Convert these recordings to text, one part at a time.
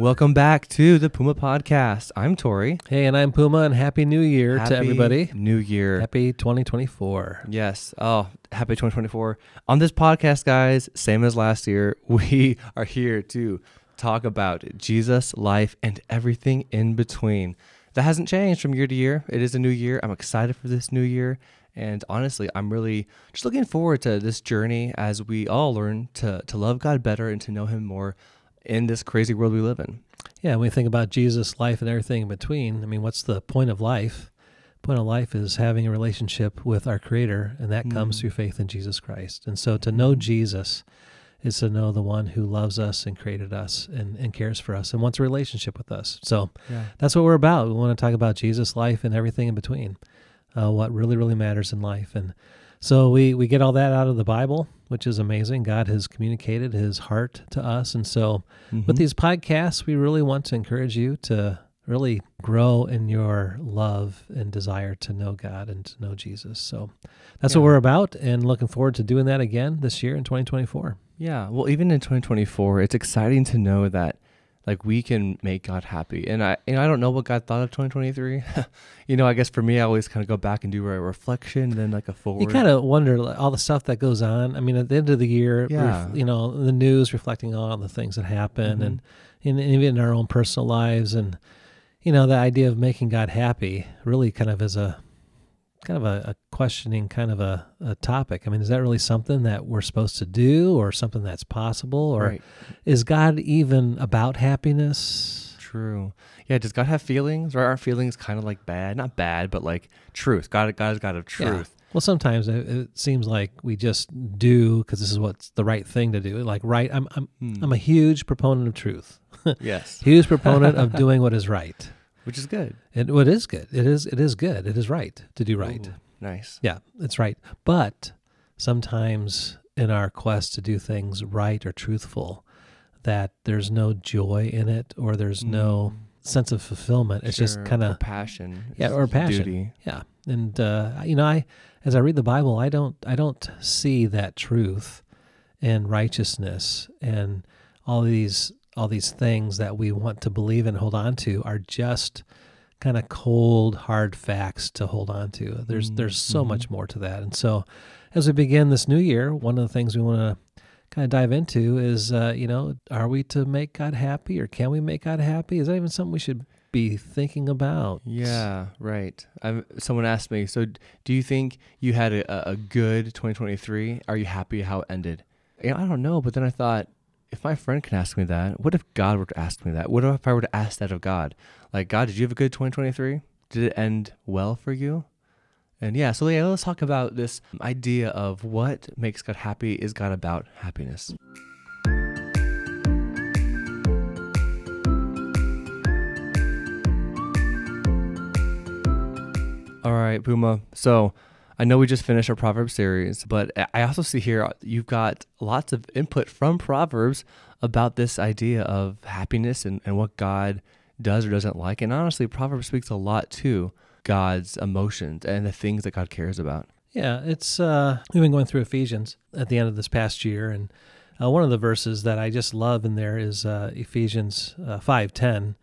Welcome back to the Puma Podcast. I'm Tory. Hey, and I'm Puma, and Happy New Year Happy to everybody. New Year. Happy 2024. Yes. Oh, happy 2024. On this podcast, guys, same as last year, we are here to talk about Jesus, life, and everything in between. That hasn't changed from year to year. It is a new year. I'm excited for this new year. And honestly, I'm really just looking forward to this journey as we all learn to, to love God better and to know Him more in this crazy world we live in. Yeah, when we think about Jesus' life and everything in between, I mean, what's the point of life? Point of life is having a relationship with our Creator, and that comes Mm. through faith in Jesus Christ. And so to know Jesus is to know the one who loves us and created us and, and cares for us and wants a relationship with us. So Yeah. that's what we're about. We want to talk about Jesus' life and everything in between, uh, what really, really matters in life. And so we, we get all that out of the Bible, which is amazing. God has communicated his heart to us. And so Mm-hmm. with these podcasts, we really want to encourage you to really grow in your love and desire to know God and to know Jesus. So that's Yeah. what we're about and looking forward to doing that again this year in 2024. Yeah, well, even in 2024, it's exciting to know that like we can make God happy. And I, you know, I don't know what God thought of 2023. you know, I guess for me, I always kind of go back and do a reflection, and then like a forward. You kind of wonder like, all the stuff that goes on. I mean, at the end of the year, ref- Yeah. you know, the news reflecting on all the things that happen Mhm. and, and even in our own personal lives. And, you know, the idea of making God happy really kind of is a kind of a, a questioning kind of a, a topic. I mean, is that really something that we're supposed to do or something that's possible? Or right. is God even about happiness? True. Yeah. Does God have feelings? Or are feelings kind of like bad? Not bad, but like truth. God, God is God of Yeah. truth. Well, sometimes it, it seems like we just do because this is what's the right thing to do. Like, right? I'm I'm Hmm. I'm a huge proponent of truth. yes, Huge proponent of doing what is right. Which is good. And what is good? It is it is good. It is right to do right. Ooh, nice. Yeah, it's right. But sometimes in our quest to do things right or truthful, that there's no joy in it or there's no sense of fulfillment. It's just kind of passion. Yeah, or passion. Duty. yeah. And uh, you know, I as I read the Bible, I don't I don't see that truth and righteousness and all these all these things that we want to believe and hold on to are just kind of cold hard facts to hold on to. There's Mm, there's so mhm. much more to that. And so as we begin this new year, one of the things we want to kind of dive into is uh, you know, are we to make God happy or can we make God happy? Is that even something we should be thinking about? Yeah, right. i someone asked me, so do you think you had a, a good 2023? Are you happy how it ended? You know, I don't know, but then I thought, if my friend can ask me that, what if God were to ask me that? What if I were to ask that of God? Like, God, did you have a good 2023? Did it end well for you? And yeah, so yeah, let's talk about this idea of what makes God happy. Is God about happiness? All right, Puma. So I know we just finished our Proverbs series, but I also see here uh, you've got lots of input from Proverbs about this idea of happiness and, and what God does or doesn't like. And honestly, Proverbs speaks a lot to God's emotions and the things that God cares about. Yeah, it's uh, we've been going through Ephesians at the end of this past year, and uh, one of the verses that I just love in there is uh, Ephesians uh, five ten,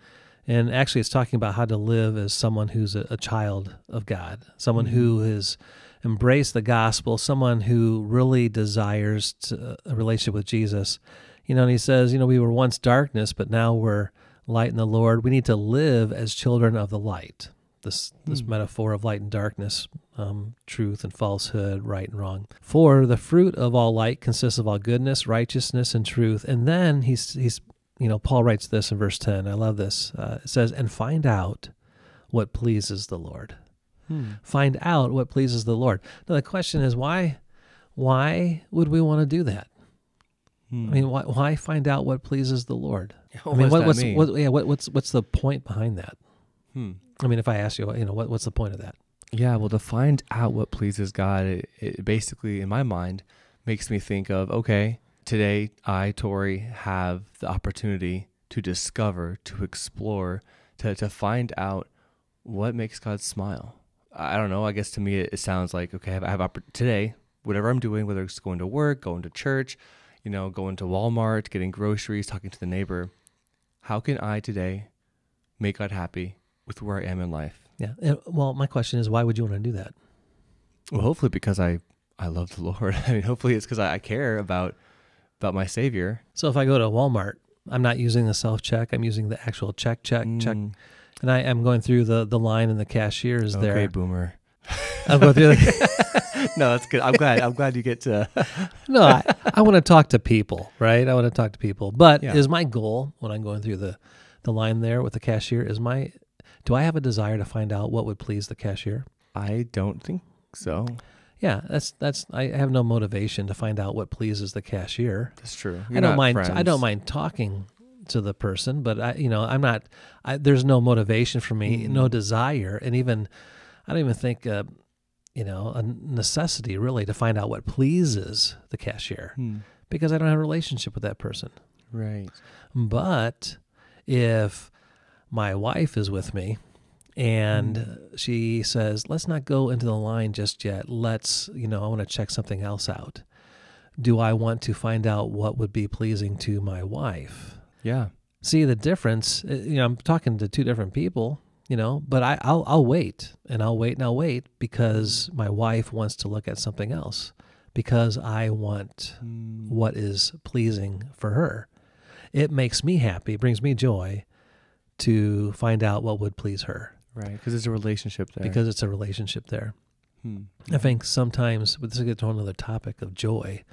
and actually it's talking about how to live as someone who's a, a child of God, someone who has embraced the gospel, someone who really desires to, a relationship with Jesus. You know, and he says, you know, we were once darkness, but now we're light in the Lord. We need to live as children of the light. This this Hmm. metaphor of light and darkness, um, truth and falsehood, right and wrong. For the fruit of all light consists of all goodness, righteousness, and truth. And then he's he's you know Paul writes this in verse ten. I love this. Uh, it says, "And find out what pleases the Lord." Find out what pleases the Lord. Now the question is why why would we want to do that? I mean, why, why find out what pleases the Lord? I mean, what, what's what, yeah, what, what's what's the point behind that? Hmm. I mean, if I ask you, you know, what, what's the point of that? Yeah, well, to find out what pleases God, it, it basically, in my mind, makes me think of okay, today I, Tory, have the opportunity to discover, to explore, to, to find out what makes God smile. I don't know. I guess to me, it, it sounds like okay, I have, I have oppor- today, whatever I'm doing, whether it's going to work, going to church, you know, going to Walmart, getting groceries, talking to the neighbor. how can I today make God happy with where I am in life? Yeah. And, well, my question is, why would you want to do that? Well, hopefully because I I love the Lord. I mean, hopefully it's because I, I care about about my Savior. So if I go to Walmart, I'm not using the self check. I'm using the actual check, check, check, Mm, and I am going through the the line, and the cashier is okay, oh, there. boomer. I'm going through. The, no, that's good. I'm glad. I'm glad you get to. no, I, I want to talk to people, right? I want to talk to people. But Yeah. is my goal when I'm going through the the line there with the cashier? Is my do I have a desire to find out what would please the cashier? I don't think so. Yeah, that's that's. I have no motivation to find out what pleases the cashier. That's true. I You're don't not mind. I don't mind talking to the person, but I, you know, I'm not. I, there's no motivation for me, Mm. no desire, and even I don't even think, uh, you know, a necessity really to find out what pleases the cashier Hmm. because I don't have a relationship with that person. Right. But if my wife is with me and she says, let's not go into the line just yet. Let's, you know, I want to check something else out. Do I want to find out what would be pleasing to my wife? Yeah. See the difference? Uh, You know, I'm talking to two different people, you know, but I, I'll, I'll wait and I'll wait and I'll wait because my wife wants to look at something else because I want Hmm. what is pleasing for her. It makes me happy, brings me joy to find out what would please her Right. Because it's a relationship there. because it's a relationship there. Hmm. I think sometimes, but this gets to another topic of joy,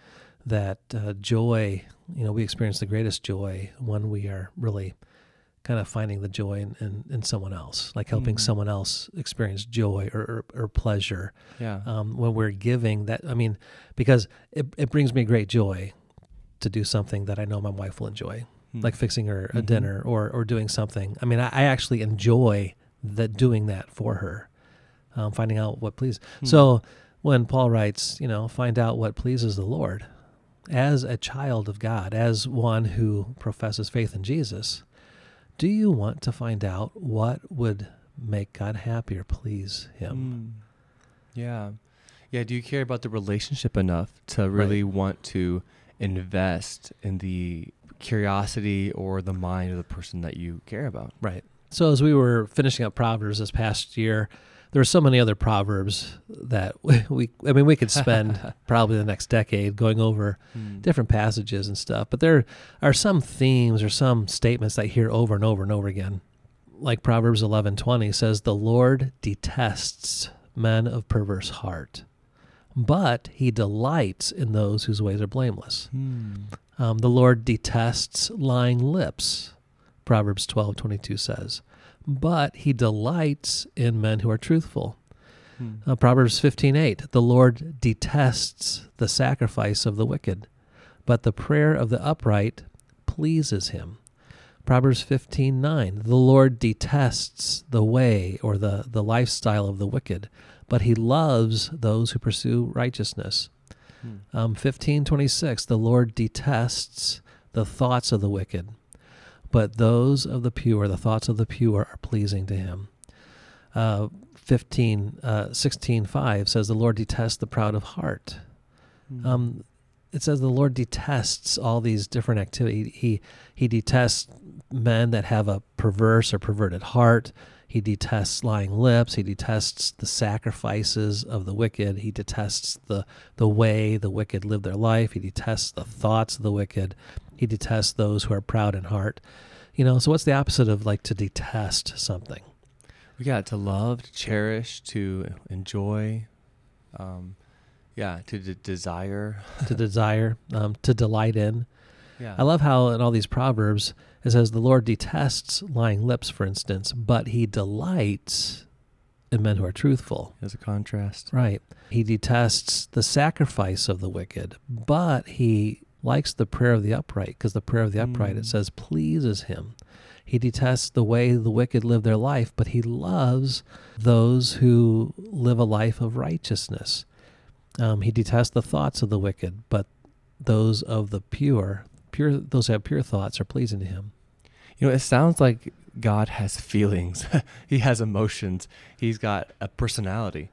that uh, joy, you know, we experience the greatest joy when we are really kind of finding the joy in, in, in someone else, like helping Mm. someone else experience joy or, or, or pleasure. Yeah. um, when we're giving that i mean because it, it brings me great joy to do something that i know my wife will enjoy Hmm. like fixing her a Mhm. dinner or, or doing something i mean i, I actually enjoy that doing that for her um, finding out what pleases Hmm. so when paul writes you know find out what pleases the lord as a child of god as one who professes faith in jesus do you want to find out what would make god happy or please him Mm. Yeah. Yeah. Do you care about the relationship enough to really want to invest in the curiosity or the mind of the person that you care about? Right. So as we were finishing up Proverbs this past year, there are so many other proverbs that we, I mean, we could spend probably the next decade going over Hmm. different passages and stuff. But there are some themes or some statements that I hear over and over and over again. Like Proverbs eleven twenty says, "The Lord detests men of perverse heart, but He delights in those whose ways are blameless." Hmm. Um, the Lord detests lying lips, Proverbs twelve twenty two says, but he delights in men who are truthful. Hmm. Uh, Proverbs fifteen eight, the Lord detests the sacrifice of the wicked, but the prayer of the upright pleases him. Proverbs fifteen nine, the Lord detests the way or the, the lifestyle of the wicked, but he loves those who pursue righteousness. Hmm. Um, 1526, the Lord detests the thoughts of the wicked, but those of the pure, the thoughts of the pure are pleasing to him. Uh, 15, uh, 16.5 says the Lord detests the proud of heart. Hmm. Um, it says the Lord detests all these different activities. He, he detests men that have a perverse or perverted heart. He detests lying lips. He detests the sacrifices of the wicked. He detests the, the way the wicked live their life. He detests the thoughts of the wicked. He detests those who are proud in heart. You know, so what's the opposite of like to detest something? We got to love, to cherish, to enjoy, um, yeah, to de- desire. to desire, um, to delight in. Yeah, I love how in all these proverbs it says the Lord detests lying lips, for instance, but He delights in men who are truthful. as a contrast. Right. He detests the sacrifice of the wicked, but He likes the prayer of the upright because the prayer of the upright, it Mm. says, pleases Him. He detests the way the wicked live their life, but He loves those who live a life of righteousness. Um, he detests the thoughts of the wicked, but those of the pure, pure, those who have pure thoughts are pleasing to him. You know, it sounds like God has feelings. he has emotions. He's got a personality.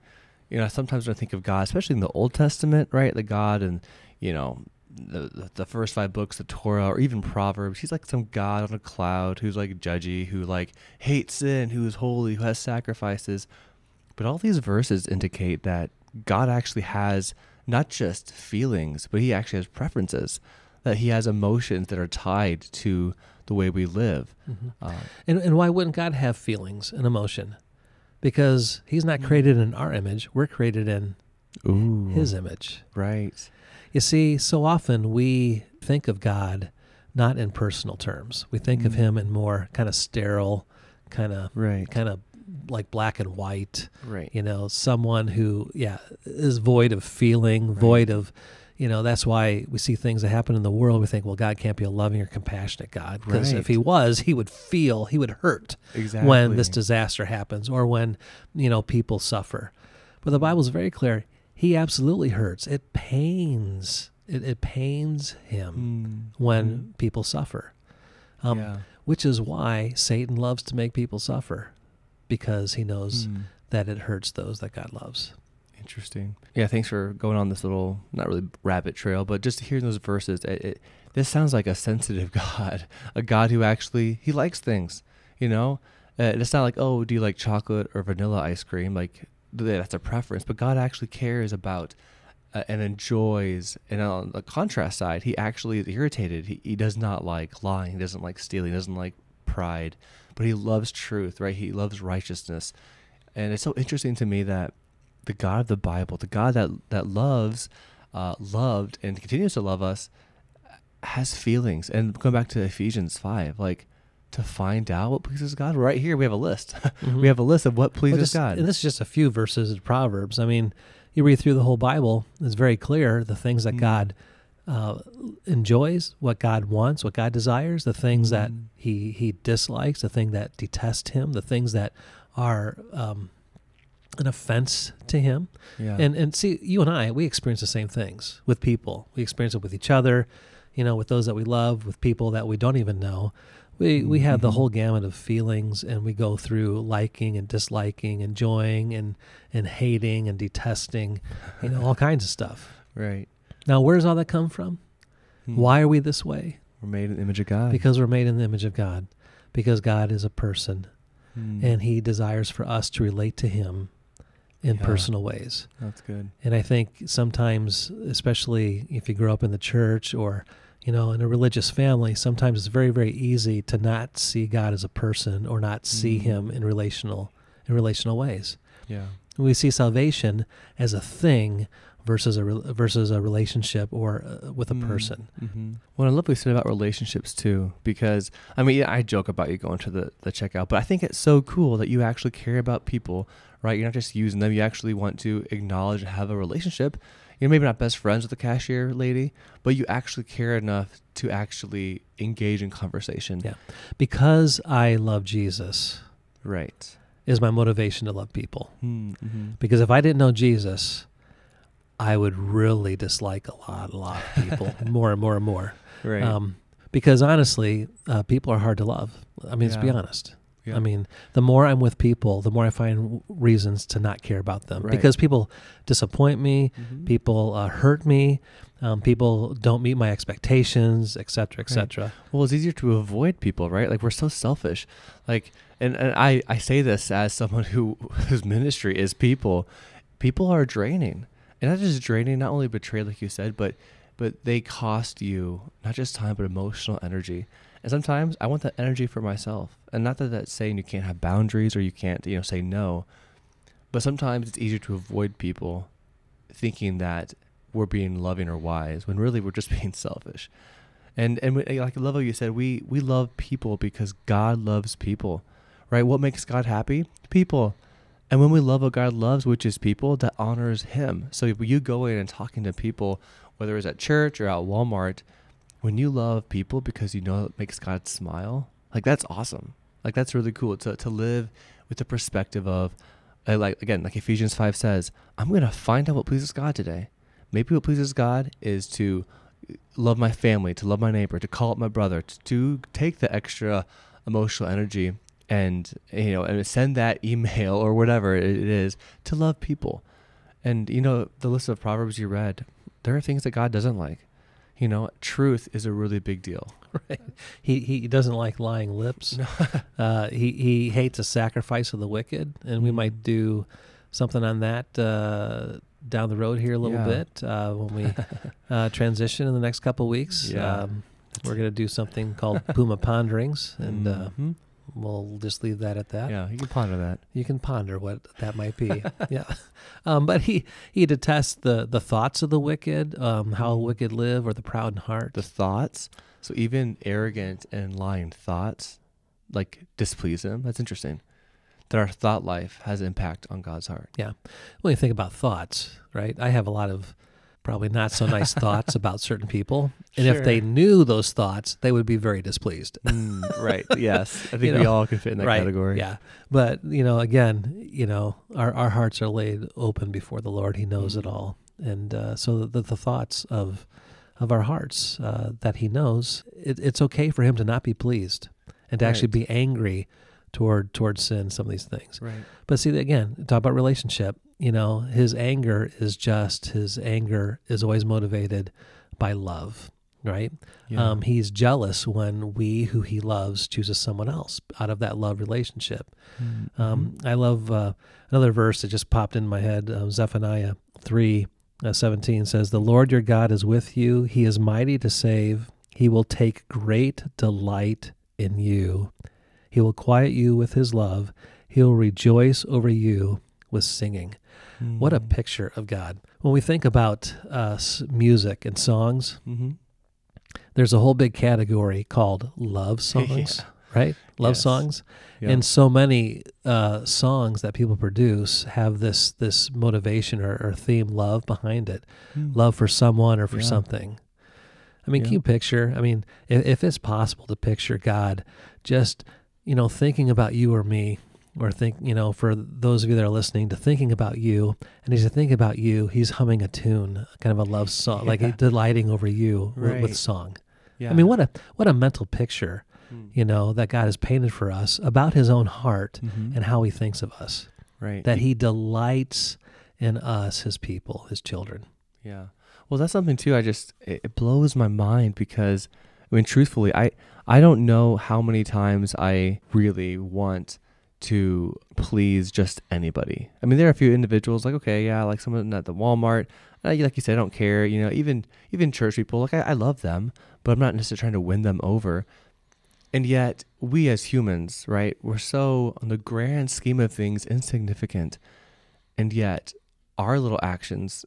You know, sometimes when I think of God, especially in the Old Testament, right? The God and, you know, the, the first five books, the Torah, or even Proverbs. He's like some god on a cloud who's like judgy, who like hates sin, who is holy, who has sacrifices. But all these verses indicate that God actually has not just feelings, but he actually has preferences, that he has emotions that are tied to the way we live. Mm-hmm. Um, And, and why wouldn't God have feelings and emotion? Because He's not created in our image; we're created in ooh, His image. right. You see, so often we think of God not in personal terms. We think of Mm. Him in more kind of sterile, kind of Right. kind of like black and white. Right. You know, someone who yeah is void of feeling, Right. void of. You know, that's why we see things that happen in the world. We think, well, God can't be a loving or compassionate God. Because Right. if He was, He would feel, He would hurt Exactly. when this disaster happens or when you know people suffer but the bible's very clear he absolutely hurts it pains it, it pains him Mm. when Mhm. people suffer um, yeah. which is why satan loves to make people suffer because he knows Mm. that it hurts those that god loves Interesting. Yeah, thanks for going on this little, not really rabbit trail, but just hearing those verses. It, it, this sounds like a sensitive God, a God who actually he likes things. You know, uh, it's not like oh, do you like chocolate or vanilla ice cream? Like that's a preference, but God actually cares about uh, and enjoys. And on the contrast side, he actually is irritated. He he does not like lying. He doesn't like stealing. He doesn't like pride, but he loves truth. Right? He loves righteousness. And it's so interesting to me that the God of the Bible, the God that that loves, uh, loved, and continues to love us, has feelings. And going back to Ephesians five, like to find out what pleases God, right here we have a list. Mhm. we have a list of what Well, pleases just- God. and this is just a few verses of proverbs i mean you read through the whole bible it's very clear the things that Mm. god uh, enjoys what god wants what god desires the things that Mm. he he dislikes the thing that detest him the things that are um, an offense to him yeah. and and see you and i we experience the same things with people we experience it with each other you know with those that we love with people that we don't even know we we have the Mhm. whole gamut of feelings and we go through liking and disliking enjoying and and hating and detesting you know all kinds of stuff right. now where does all that come from Hmm. why are we this way We're made in the image of God. because we're made in the image of god because god is a person Hmm. and he desires for us to relate to him in Yeah. personal ways that's good. And I think sometimes, especially if you grow up in the church or, you know, in a religious family, sometimes it's very, very easy to not see God as a person or not see Mm. him in relational in relational ways. Yeah. We see salvation as a thing versus a re- versus a relationship or uh, with a Mm. person. Mm-hmm. Well, I love what you said about relationships too, because I mean, yeah, I joke about you going to the, the checkout, but I think it's so cool that you actually care about people, right? You're not just using them, you actually want to acknowledge and have a relationship. You're maybe not best friends with the cashier lady, but you actually care enough to actually engage in conversation. Yeah. Because I love Jesus Right. is my motivation to love people. Mm-hmm. Because if I didn't know Jesus, I would really dislike a lot, a lot of people more and more and more. Right. Um, because honestly, uh, people are hard to love. I mean, let's be honest. Yeah. I mean, the more I'm with people, the more I find w- reasons to not care about them Right. because people disappoint me, Mhm. people uh, hurt me, um, people don't meet my expectations, et cetera, et Right. cetera. Well, it's easier to avoid people, right? Like we're so selfish. Like, and, and I, I say this as someone who whose ministry is people. People are draining, and not just draining, not only betrayal, like you said, but but they cost you not just time but emotional energy. And sometimes I want that energy for myself, and not that that's saying you can't have boundaries or you can't, you know, say no. But sometimes it's easier to avoid people, thinking that we're being loving or wise when really we're just being selfish. And and we, like how you said we we love people because God loves people, right? What makes God happy? People. And when we love what God loves, which is people, that honors Him. So you go in and talking to people, whether it's at church or at Walmart, when you love people because you know it makes God smile, like that's awesome. Like that's really cool to to live with the perspective of, uh, like again, like Ephesians five says, I'm gonna find out what pleases God today. Maybe what pleases God is to love my family, to love my neighbor, to call up my brother, to, to take the extra emotional energy and you know and send that email or whatever it is to love people. And you know the list of proverbs you read, there are things that God doesn't like. You know, truth is a really big deal. right. He he doesn't like lying lips. uh, he he hates a sacrifice of the wicked, and we Mm. might do something on that uh, down the road here a little Yeah. bit uh, when we uh, transition in the next couple weeks. Yeah. Um, we're going to do something called Puma Ponderings, and uh, Mhm. We'll just leave that at that. yeah, you can ponder that. You can ponder what that might be. yeah. Um, but he, he detests the, the thoughts of the wicked, um, how Mhm. wicked live, or the proud in heart. The thoughts. So even arrogant and lying thoughts, like displease him. That's interesting. That our thought life has impact on God's heart. Yeah, when you think about thoughts, right? I have a lot of probably not so nice thoughts about certain people. And if they knew those thoughts, they would be very displeased. Mm, right. Yes. I think You we all can fit in that right. category. Yeah. But, you know, again, you know, our, our hearts are laid open before the Lord. He knows it Mhm. all. And uh, so the, the thoughts of of our hearts uh, that he knows, it, it's okay for him to not be pleased and to actually be angry toward toward sin, some of these things. Right. But see, again, talk about relationship. You know, his anger is just his anger is always motivated by love, right? Yeah. Um, he's jealous when we, who he loves, chooses someone else out of that love relationship. Mhm. Um, I love uh, another verse that just popped in my head. Um, Zephaniah three uh, seventeen says, "The Lord your God is with you; He is mighty to save. He will take great delight in you. He will quiet you with His love. He will rejoice over you with singing." What a Mm. picture of God! When we think about uh, music and songs, Mhm. there's a whole big category called love songs, Yeah. right? Love Yes. songs. Yeah. And so many uh, songs that people produce have this this motivation or, or theme, love behind it, Mm. love for someone or for Yeah. something. I mean, can you picture? I mean, if, if it's possible to picture God just, you know, thinking about you or me, or think, you know, for those of you that are listening, to thinking about you, and as you think about you, he's humming a tune, kind of a love song, like delighting over you with, with song. yeah. I mean, what a what a mental picture, Mm. you know, that God has painted for us about His own heart Mhm. and how He thinks of us. right. That He delights in us, His people, His children. Yeah. Well, that's something too. I just it, it blows my mind because I mean, truthfully, I I don't know how many times I really want to please just anybody. I mean, there are a few individuals like okay, yeah, like someone at the Walmart. Like you said, I don't care. You know, even even church people, like I, I love them, but I'm not necessarily trying to win them over. And yet, we as humans, right, we're so, on the grand scheme of things, insignificant. And yet, our little actions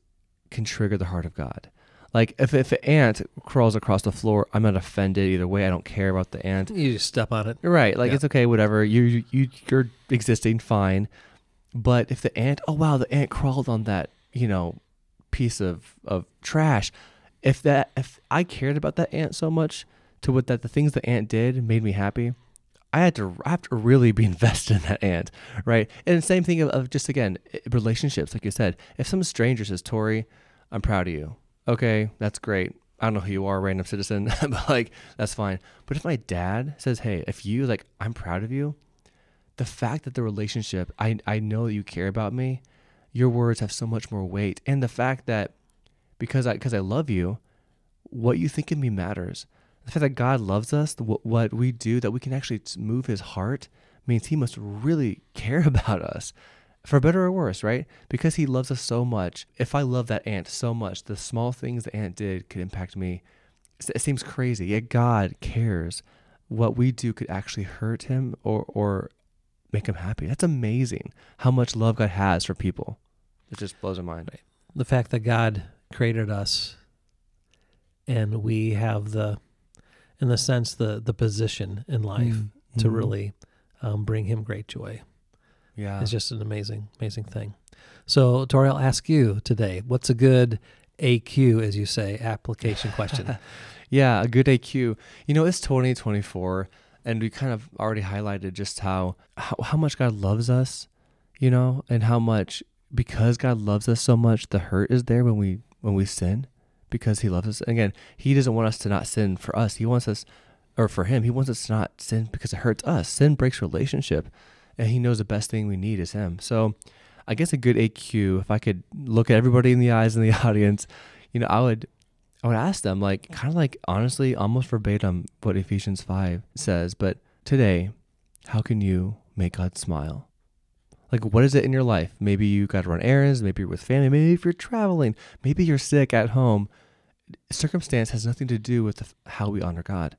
can trigger the heart of God. Like if, if an ant crawls across the floor, I'm not offended either way. I don't care about the ant. You just step on it. Right. Like Yeah. it's okay, whatever. You you you're existing fine. But if the ant, oh wow, the ant crawled on that, you know, piece of of trash. If that if I cared about that ant so much to what that the things the ant did made me happy, I had to I have to really be invested in that ant, right? And the same thing of, of just again relationships, like you said. If some stranger says, "Tory, I'm proud of you," okay, that's great. I don't know who you are, random citizen, but like that's fine. But if my dad says, "Hey, if you like, I'm proud of you," the fact that the relationship, I I know that you care about me, your words have so much more weight, and the fact that because I because I love you, what you think of me matters. The fact that God loves us, what what we do, that we can actually move His heart, means He must really care about us, for better or worse, right? Because He loves us so much. If I love that ant so much, the small things the ant did could impact me. It it seems crazy. Yet God cares. What we do could actually hurt Him or or make Him happy. That's amazing. How much love God has for people. It just blows my mind. Right. The fact that God created us and we have the, in the sense, the, the position in life Mm, to mhm. really um, bring Him great joy. Yeah. It's just an amazing, amazing thing. So, Tory, I'll ask you today what's a good AQ, as you say, application question? Yeah, a good AQ. You know, it's 2024, and we kind of already highlighted just how, how how much God loves us, you know, and how much because God loves us so much, the hurt is there when we when we sin, because He loves us. And again, He doesn't want us to not sin for us. He wants us, or for Him, He wants us to not sin because it hurts us. Sin breaks relationship, and He knows the best thing we need is Him. So, I guess a good AQ, if I could look at everybody in the eyes in the audience, you know, I would I would ask them, like, kind of like honestly, almost verbatim what Ephesians 5 says, but today, how can you make God smile? Like, what is it in your life? Maybe you got to run errands, maybe you're with family, maybe if you're traveling, maybe you're sick at home. Circumstance has nothing to do with the, how we honor God,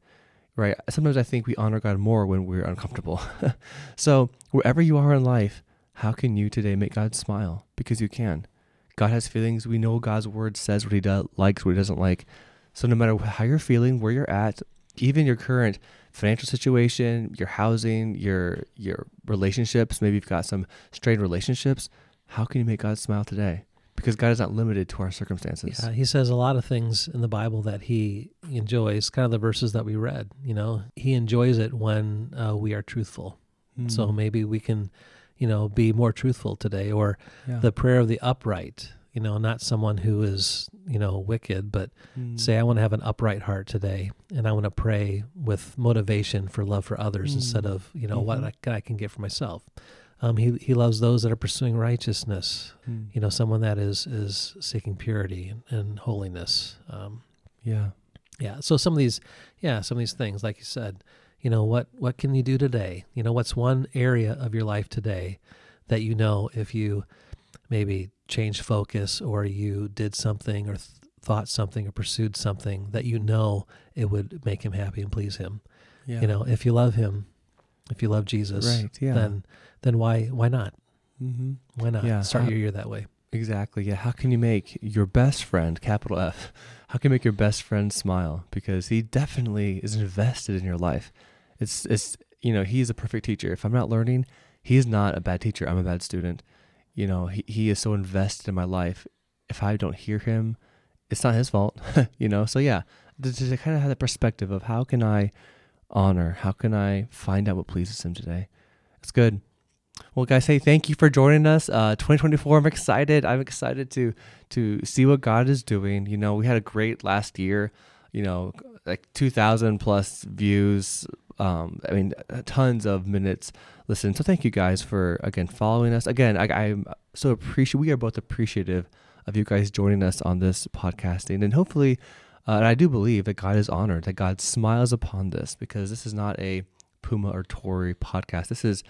right? Sometimes I think we honor God more when we're uncomfortable. so, wherever you are in life, how can you today make God smile? Because you can. God has feelings. We know God's word says what he does, likes, what he doesn't like. So no matter how you're feeling, where you're at, even your current financial situation, your housing, your your relationships, maybe you've got some strained relationships, how can you make God smile today? Because God is not limited to our circumstances. Yeah, he says a lot of things in the Bible that he enjoys, kind of the verses that we read, you know. He enjoys it when uh, we are truthful. Mm. So maybe we can, you know, be more truthful today or yeah. the prayer of the upright, you know, not someone who is, you know, wicked, but Mm. say I want to have an upright heart today and I want to pray with motivation for love for others Mm. instead of, you know, what Mhm. I, I can get for myself. Um, he he loves those that are pursuing righteousness. Mm. You know, someone that is is seeking purity and, and holiness. Um, yeah. yeah. So some of these, yeah, some of these things, like you said, you know, what what can you do today? You know, what's one area of your life today that you know if you maybe change focus or you did something or th- thought something or pursued something that you know it would make him happy and please him. Yeah. You know, if you love him, if you love Jesus, Right. Yeah. then then why why not? mm-hmm. Why not Yeah, start how- your year that way? Exactly. Yeah. How can you make your best friend, capital F, how can you make your best friend smile? Because he definitely is invested in your life. It's, it's, you know, he's a perfect teacher. If I'm not learning, he's not a bad teacher. I'm a bad student. You know, he, he is so invested in my life. If I don't hear him, it's not his fault, you know? So yeah, to, to kind of have that perspective of how can I honor, how can I find out what pleases him today? It's good. Well, guys, hey, thank you for joining us. Uh, 2024, I'm excited. I'm excited to to see what God is doing. You know, we had a great last year. You know, like 2,000 plus views. Um, I mean, uh, tons of minutes listened. So thank you guys for again following us. Again, I, I'm so appreciate. We are both appreciative of you guys joining us on this podcasting, and hopefully, uh, and I do believe that God is honored, that God smiles upon this because this is not a Puma or Tory podcast. This is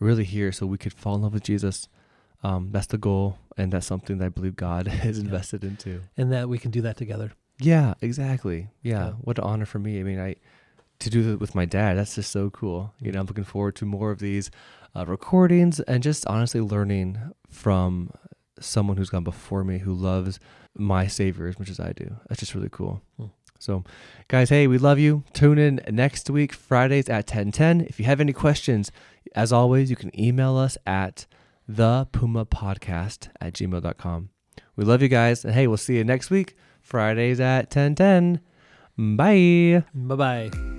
really here so we could fall in love with Jesus. Um, that's the goal, and that's something that I believe God is Yeah. invested into. And that we can do that together. Yeah, exactly. Yeah, Yeah. what an honor for me. I mean, I to do that with my dad. That's just so cool. You know, I'm looking forward to more of these uh, recordings and just honestly learning from someone who's gone before me who loves my Savior as much as I do. That's just really cool. Hmm. So, guys, hey, we love you. Tune in next week, Fridays at 1010. If you have any questions, as always, you can email us at the Puma Podcast at gmail.com. We love you guys. And hey, we'll see you next week, Fridays at 1010. Bye. Bye bye.